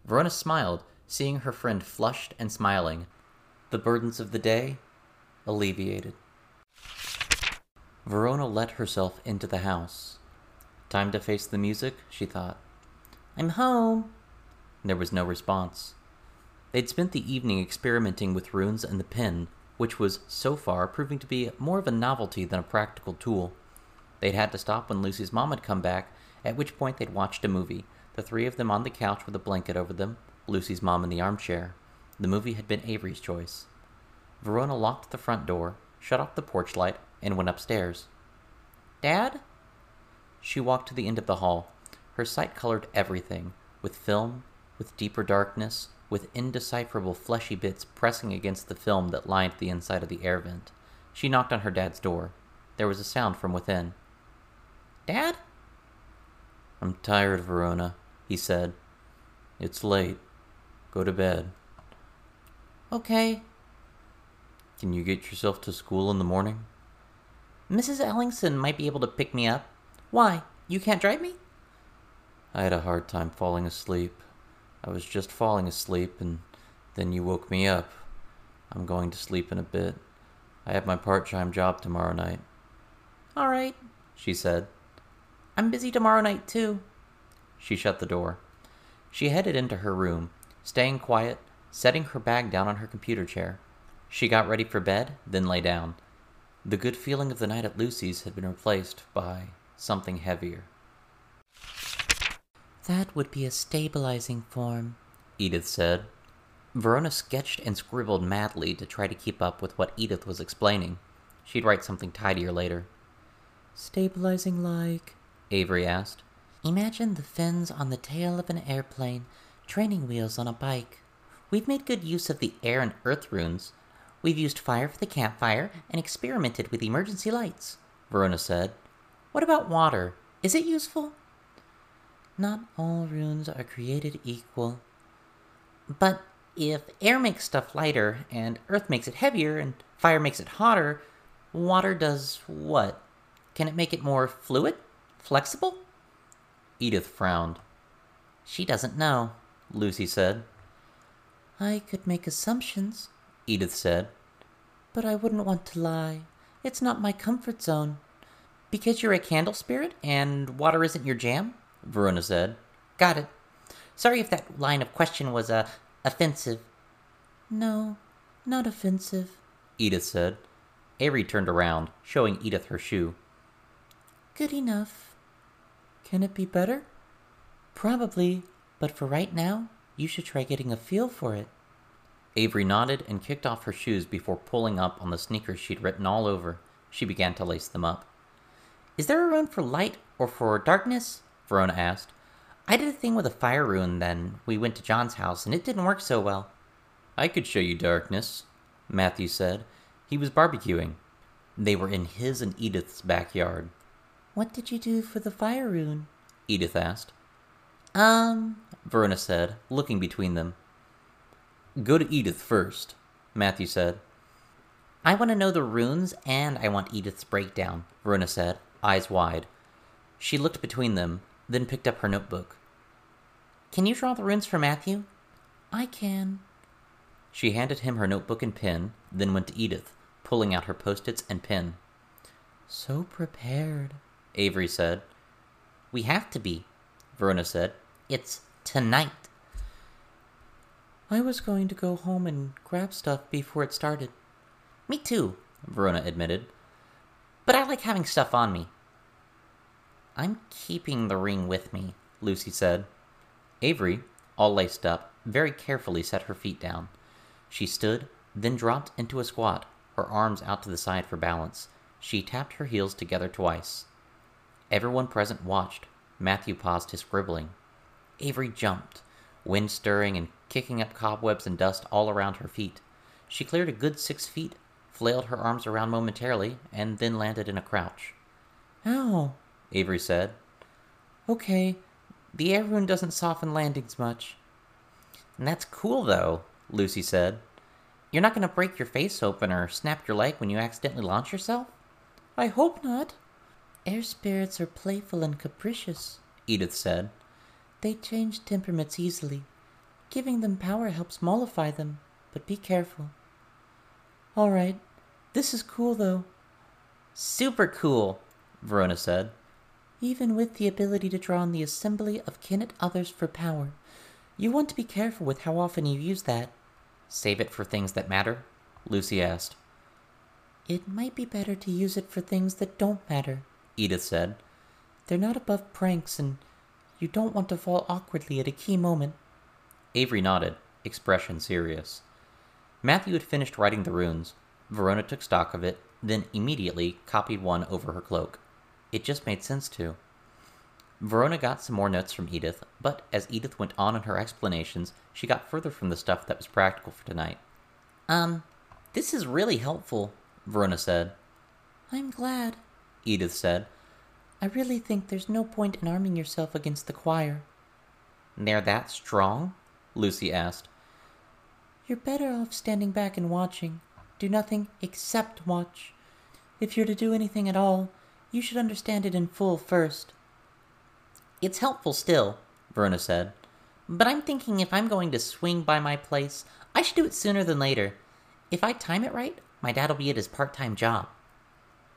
B: Verona smiled, seeing her friend flushed and smiling. The burdens of the day alleviated. Verona let herself into the house. Time to face the music, she thought. I'm home. There was no response. They'd spent the evening experimenting with runes and the pen, which was, so far, proving to be more of a novelty than a practical tool. They'd had to stop when Lucy's mom had come back, at which point they'd watched a movie, the three of them on the couch with a blanket over them, Lucy's mom in the armchair. The movie had been Avery's choice. Verona locked the front door, shut off the porch light, and went upstairs. Dad? She walked to the end of the hall. Her sight colored everything, with film, with deeper darkness, with indecipherable fleshy bits pressing against the film that lined the inside of the air vent. She knocked on her dad's door. There was a sound from within. Dad?
A: I'm tired, Verona, he said. It's late. Go to bed.
B: Okay.
A: Can you get yourself to school in the morning?
B: Mrs. Ellingson might be able to pick me up. Why? You can't drive me?
A: I had a hard time falling asleep. I was just falling asleep, and then you woke me up. I'm going to sleep in a bit. I have my part time job tomorrow night.
B: All right, she said. I'm busy tomorrow night, too.
A: She shut the door. She headed into her room, staying quiet, setting her bag down on her computer chair. She got ready for bed, then lay down. The good feeling of the night at Lucy's had been replaced by something heavier.
B: That would be a stabilizing form,
A: Edith said. Verona sketched and scribbled madly to try to keep up with what Edith was explaining. She'd write something tidier later.
B: Stabilizing like?
A: Avery asked.
B: Imagine the fins on the tail of an airplane, training wheels on a bike. We've made good use of the air and earth runes, We've used fire for the campfire and experimented with emergency lights, Verona said. What about water? Is it useful? Not all runes are created equal. But if air makes stuff lighter, and earth makes it heavier, and fire makes it hotter, water does what? Can it make it more fluid? Flexible?
A: Edith frowned.
B: She doesn't know, Lucy said. I could make assumptions, Edith said. But I wouldn't want to lie. It's not my comfort zone. Because you're a candle spirit and water isn't your jam? Verona said. Got it. Sorry if that line of question was, uh, offensive. No, not offensive,
A: Edith said. Avery turned around, showing Edith her shoe.
B: Good enough. Can it be better? Probably, but for right now, you should try getting a feel for it.
A: Avery nodded and kicked off her shoes before pulling up on the sneakers she'd written all over. She began to lace them up.
B: Is there a rune for light or for darkness? Verona asked. I did a thing with a fire rune then. We went to John's house and it didn't work so well.
A: I could show you darkness, Matthew said. He was barbecuing. They were in his and Edith's backyard.
B: What did you do for the fire rune?
A: Edith asked.
B: Um,
A: Verona said, looking between them. Go to Edith first, Matthew said.
B: I want to know the runes and I want Edith's breakdown, Verona said, eyes wide. She looked between them, then picked up her notebook. Can you draw the runes for Matthew? I can.
A: She handed him her notebook and pen, then went to Edith, pulling out her post its and pen.
B: So prepared, Avery said. We have to be, Verona said. It's tonight. I was going to go home and grab stuff before it started. Me too, Verona admitted. But I like having stuff on me. I'm keeping the ring with me, Lucy said.
A: Avery, all laced up, very carefully set her feet down. She stood, then dropped into a squat, her arms out to the side for balance. She tapped her heels together twice. Everyone present watched. Matthew paused his scribbling. Avery jumped, wind stirring and kicking up cobwebs and dust all around her feet. She cleared a good six feet, flailed her arms around momentarily, and then landed in a crouch.
B: Ow, Avery said. Okay, the air rune doesn't soften landings much. And that's cool, though, Lucy said. You're not going to break your face open or snap your leg when you accidentally launch yourself? I hope not. Air spirits are playful and capricious, Edith said. They change temperaments easily. Giving them power helps mollify them, but be careful. All right, this is cool, though.
A: Super cool, Verona said.
B: Even with the ability to draw on the assembly of kin at others for power, you want to be careful with how often you use that.
A: Save it for things that matter? Lucy asked.
B: It might be better to use it for things that don't matter,
A: Edith said.
B: They're not above pranks, and you don't want to fall awkwardly at a key moment.
A: Avery nodded, expression serious. Matthew had finished writing the runes. Verona took stock of it, then immediately copied one over her cloak. It just made sense to. Verona got some more notes from Edith, but as Edith went on in her explanations, she got further from the stuff that was practical for tonight.
B: Um, this is really helpful, Verona said. I'm glad, Edith said. I really think there's no point in arming yourself against the choir.
A: They're that strong? Lucy asked.
B: You're better off standing back and watching. Do nothing except watch. If you're to do anything at all, you should understand it in full first.
A: It's helpful still, Verona said. But I'm thinking if I'm going to swing by my place, I should do it sooner than later. If I time it right, my dad'll be at his part time job.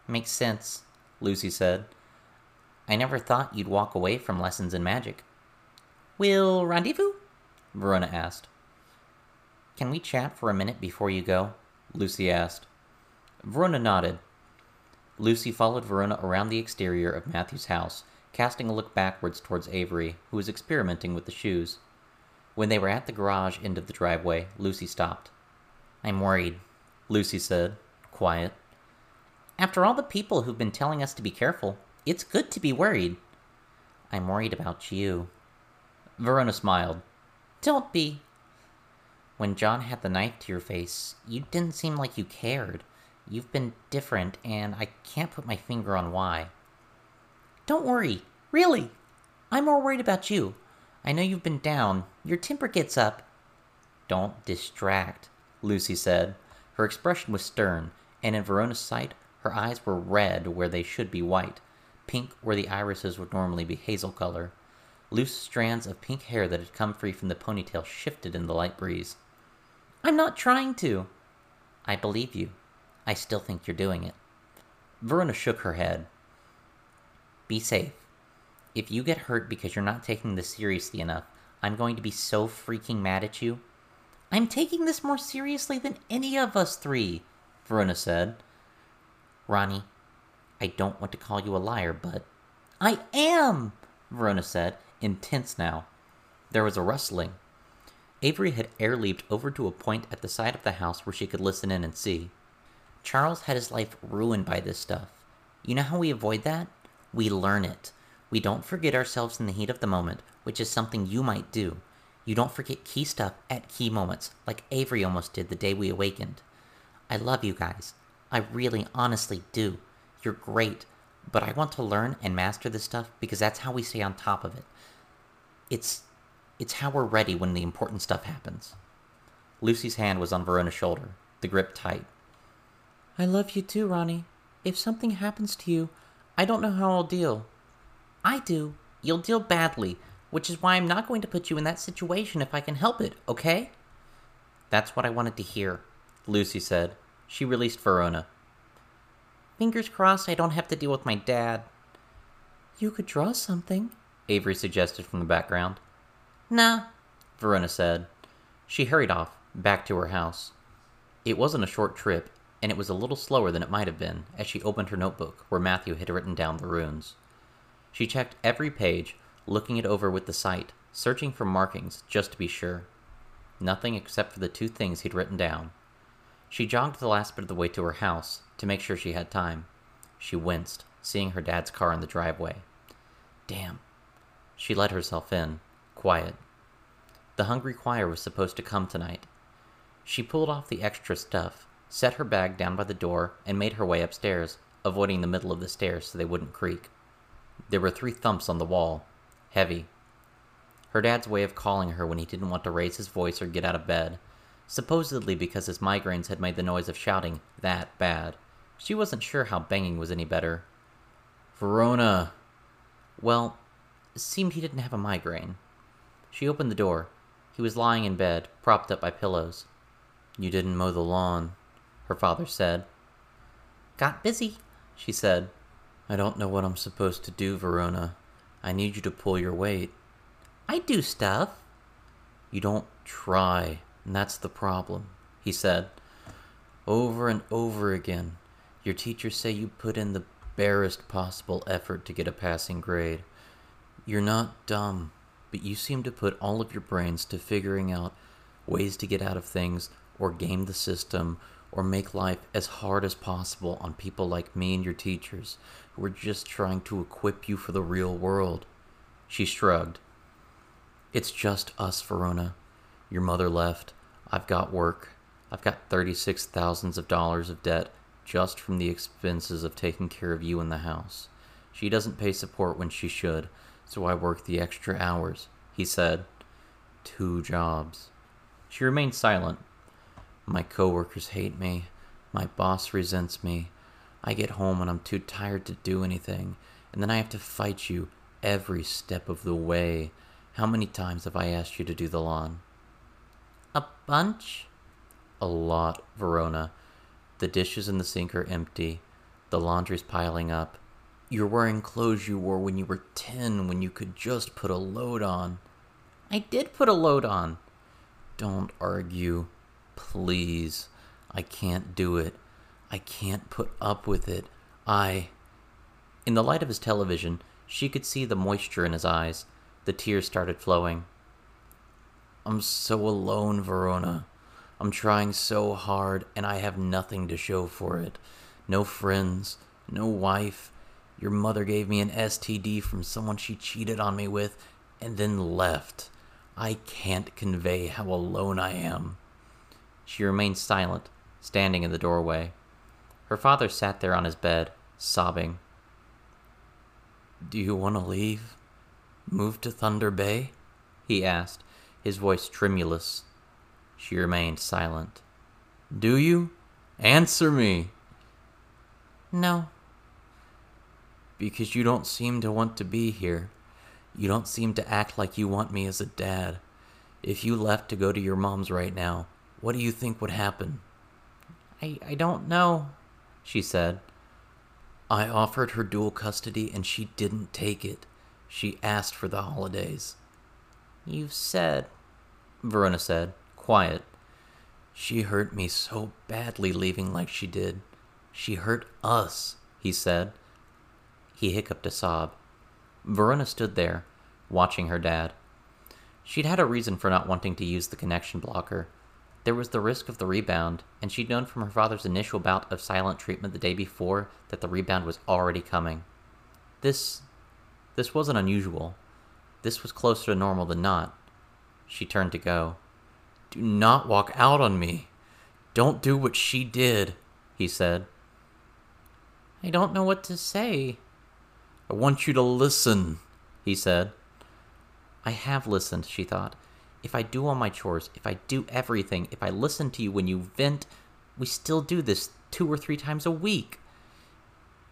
A: Makes sense, Lucy said. I never thought you'd walk away from lessons in magic. Will rendezvous? Verona asked. Can we chat for a minute before you go? Lucy asked. Verona nodded. Lucy followed Verona around the exterior of Matthew's house, casting a look backwards towards Avery, who was experimenting with the shoes. When they were at the garage end of the driveway, Lucy stopped. I'm worried, Lucy said, quiet. After all the people who've been telling us to be careful, it's good to be worried. I'm worried about you. Verona smiled. Don't be. When John had the knife to your face, you didn't seem like you cared. You've been different, and I can't put my finger on why. Don't worry. Really. I'm more worried about you. I know you've been down. Your temper gets up. Don't distract, Lucy said. Her expression was stern, and in Verona's sight, her eyes were red where they should be white, pink where the irises would normally be hazel color. Loose strands of pink hair that had come free from the ponytail shifted in the light breeze. I'm not trying to. I believe you. I still think you're doing it. Verona shook her head. Be safe. If you get hurt because you're not taking this seriously enough, I'm going to be so freaking mad at you. I'm taking this more seriously than any of us three, Verona said. Ronnie, I don't want to call you a liar, but. I am! Verona said, intense now. There was a rustling. Avery had air leaped over to a point at the side of the house where she could listen in and see. Charles had his life ruined by this stuff. You know how we avoid that? We learn it. We don't forget ourselves in the heat of the moment, which is something you might do. You don't forget key stuff at key moments, like Avery almost did the day we awakened. I love you guys. I really honestly do. You're great, but I want to learn and master this stuff because that's how we stay on top of it. It's it's how we're ready when the important stuff happens. Lucy's hand was on Verona's shoulder, the grip tight.
B: I love you too, Ronnie. If something happens to you, I don't know how I'll deal.
A: I do. You'll deal badly, which is why I'm not going to put you in that situation if I can help it, okay? That's what I wanted to hear, Lucy said. She released Verona. Fingers crossed I don't have to deal with my dad.
B: You could draw something,
A: Avery suggested from the background. Nah, Verona said. She hurried off, back to her house. It wasn't a short trip, and it was a little slower than it might have been as she opened her notebook where Matthew had written down the runes. She checked every page, looking it over with the sight, searching for markings just to be sure. Nothing except for the two things he'd written down. She jogged the last bit of the way to her house to make sure she had time. She winced, seeing her dad's car in the driveway. Damn. She let herself in, quiet. The hungry choir was supposed to come tonight. She pulled off the extra stuff, set her bag down by the door, and made her way upstairs,
B: avoiding the middle of the stairs so they wouldn't creak. There were three thumps on the wall, heavy. Her dad's way of calling her when he didn't want to raise his voice or get out of bed, supposedly because his migraines had made the noise of shouting that bad. She wasn't sure how banging was any better. Verona! Well, it seemed he didn't have a migraine. She opened the door. He was lying in bed, propped up by pillows. You didn't mow the lawn, her father said. Got busy, she said. I don't know what I'm supposed to do, Verona. I need you to pull your weight. I do stuff. You don't try, and that's the problem, he said. Over and over again, your teachers say you put in the barest possible effort to get a passing grade. You're not dumb, but you seem to put all of your brains to figuring out ways to get out of things or game the system or make life as hard as possible on people like me and your teachers who are just trying to equip you for the real world. She shrugged. It's just us, Verona. Your mother left. I've got work. I've got thirty-six thousands of dollars of debt just from the expenses of taking care of you in the house. She doesn't pay support when she should, so I work the extra hours, he said. Two jobs. She remained silent, my coworkers hate me. My boss resents me. I get home and I'm too tired to do anything, and then I have to fight you every step of the way. How many times have I asked you to do the lawn? A bunch? A lot, Verona. The dishes in the sink are empty. The laundry's piling up. You're wearing clothes you wore when you were 10 when you could just put a load on. I did put a load on. Don't argue. Please. I can't do it. I can't put up with it. I. In the light of his television, she could see the moisture in his eyes. The tears started flowing. I'm so alone, Verona. I'm trying so hard, and I have nothing to show for it. No friends, no wife. Your mother gave me an STD from someone she cheated on me with, and then left. I can't convey how alone I am. She remained silent, standing in the doorway. Her father sat there on his bed, sobbing. Do you want to leave? Move to Thunder Bay? he asked, his voice tremulous. She remained silent. Do you? Answer me! No. Because you don't seem to want to be here. You don't seem to act like you want me as a dad. If you left to go to your mom's right now, what do you think would happen? I, I don't know, she said. I offered her dual custody and she didn't take it. She asked for the holidays. You've said, Verona said, quiet. She hurt me so badly leaving like she did. She hurt us, he said. He hiccuped a sob. Verona stood there, watching her dad. She'd had a reason for not wanting to use the connection blocker. There was the risk of the rebound, and she'd known from her father's initial bout of silent treatment the day before that the rebound was already coming. This. this wasn't unusual. This was closer to normal than not. She turned to go. Do not walk out on me. Don't do what she did, he said. I don't know what to say. I want you to listen, he said. I have listened, she thought if I do all my chores, if I do everything, if I listen to you when you vent, we still do this two or three times a week.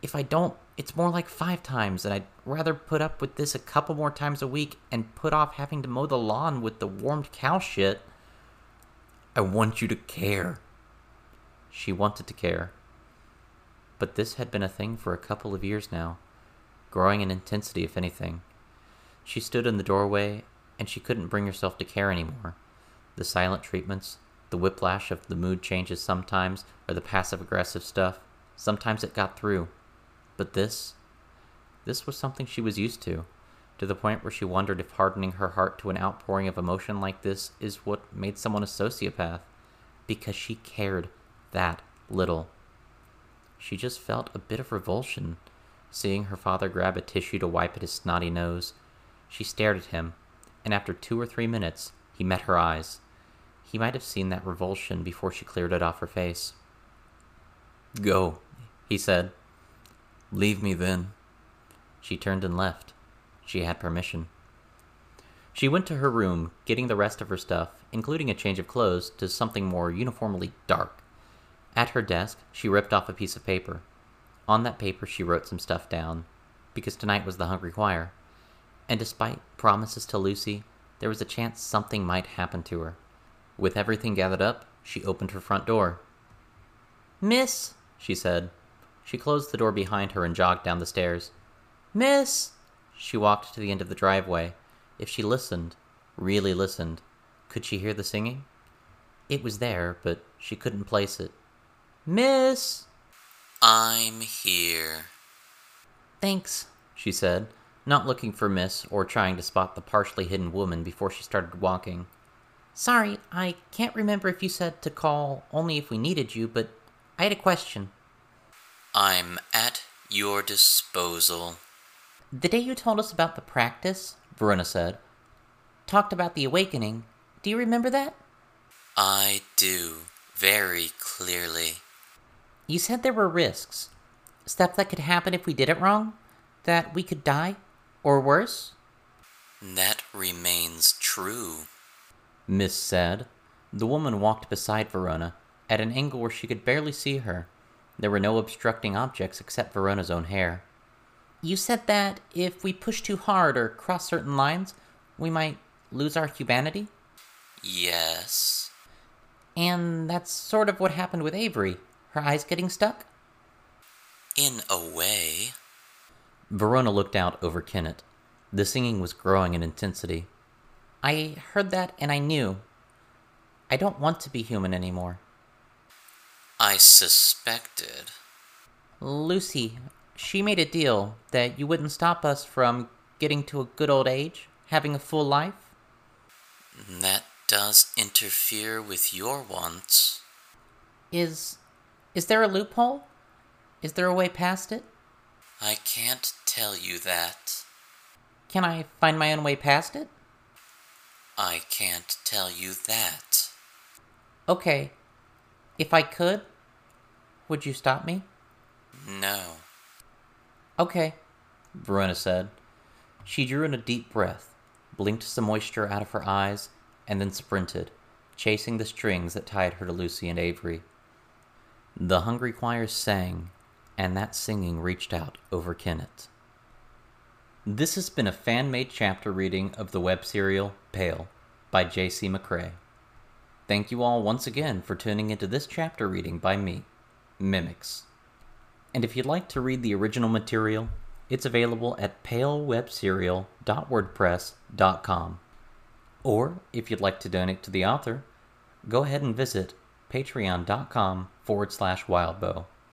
B: If I don't, it's more like five times, and I'd rather put up with this a couple more times a week and put off having to mow the lawn with the warmed cow shit. I want you to care. She wanted to care. But this had been a thing for a couple of years now, growing in intensity, if anything. She stood in the doorway and she couldn't bring herself to care anymore. The silent treatments, the whiplash of the mood changes sometimes, or the passive aggressive stuff, sometimes it got through. But this, this was something she was used to, to the point where she wondered if hardening her heart to an outpouring of emotion like this is what made someone a sociopath, because she cared that little. She just felt a bit of revulsion, seeing her father grab a tissue to wipe at his snotty nose. She stared at him, and after two or three minutes, he met her eyes. He might have seen that revulsion before she cleared it off her face. Go, he said.
A: Leave me then.
B: She turned and left. She had permission. She went to her room, getting the rest of her stuff, including a change of clothes, to something more uniformly dark. At her desk, she ripped off a piece of paper. On that paper, she wrote some stuff down, because tonight was the Hungry Choir. And despite promises to Lucy, there was a chance something might happen to her. With everything gathered up, she opened her front door. Miss, she said. She closed the door behind her and jogged down the stairs. Miss! She walked to the end of the driveway. If she listened, really listened, could she hear the singing? It was there, but she couldn't place it. Miss!
A: I'm here.
B: Thanks, she said, not looking for Miss or trying to spot the partially hidden woman before she started walking. Sorry, I can't remember if you said to call only if we needed you, but I had a question.
A: I'm at your disposal.
B: The day you told us about the practice, Verona said, talked about the awakening. Do you remember that?
A: I do, very clearly.
B: You said there were risks. Stuff that could happen if we did it wrong? That we could die? Or worse?
A: That remains true.
B: Miss said. The woman walked beside Verona, at an angle where she could barely see her. There were no obstructing objects except Verona's own hair. You said that if we push too hard or cross certain lines, we might lose our humanity?
A: Yes.
B: And that's sort of what happened with Avery. Her eyes getting stuck?
A: In a way.
B: Verona looked out over Kennet. The singing was growing in intensity. I heard that and I knew. I don't want to be human anymore.
A: I suspected.
B: Lucy, she made a deal that you wouldn't stop us from getting to a good old age, having a full life.
A: That does interfere with your wants.
B: Is is there a loophole? Is there a way past it?
A: I can't tell you that.
B: Can I find my own way past it?
A: I can't tell you that.
B: Okay. If I could, would you stop me?
A: No.
B: Okay, Verona said. She drew in a deep breath, blinked some moisture out of her eyes, and then sprinted, chasing the strings that tied her to Lucy and Avery. The hungry choir sang, and that singing reached out over Kennet. This has been a fan made chapter reading of the web serial Pale by J.C. McCrae. Thank you all once again for tuning into this chapter reading by me, Mimics. And if you'd like to read the original material, it's available at palewebserial.wordpress.com. Or if you'd like to donate to the author, go ahead and visit patreon.com forward slash wildbow.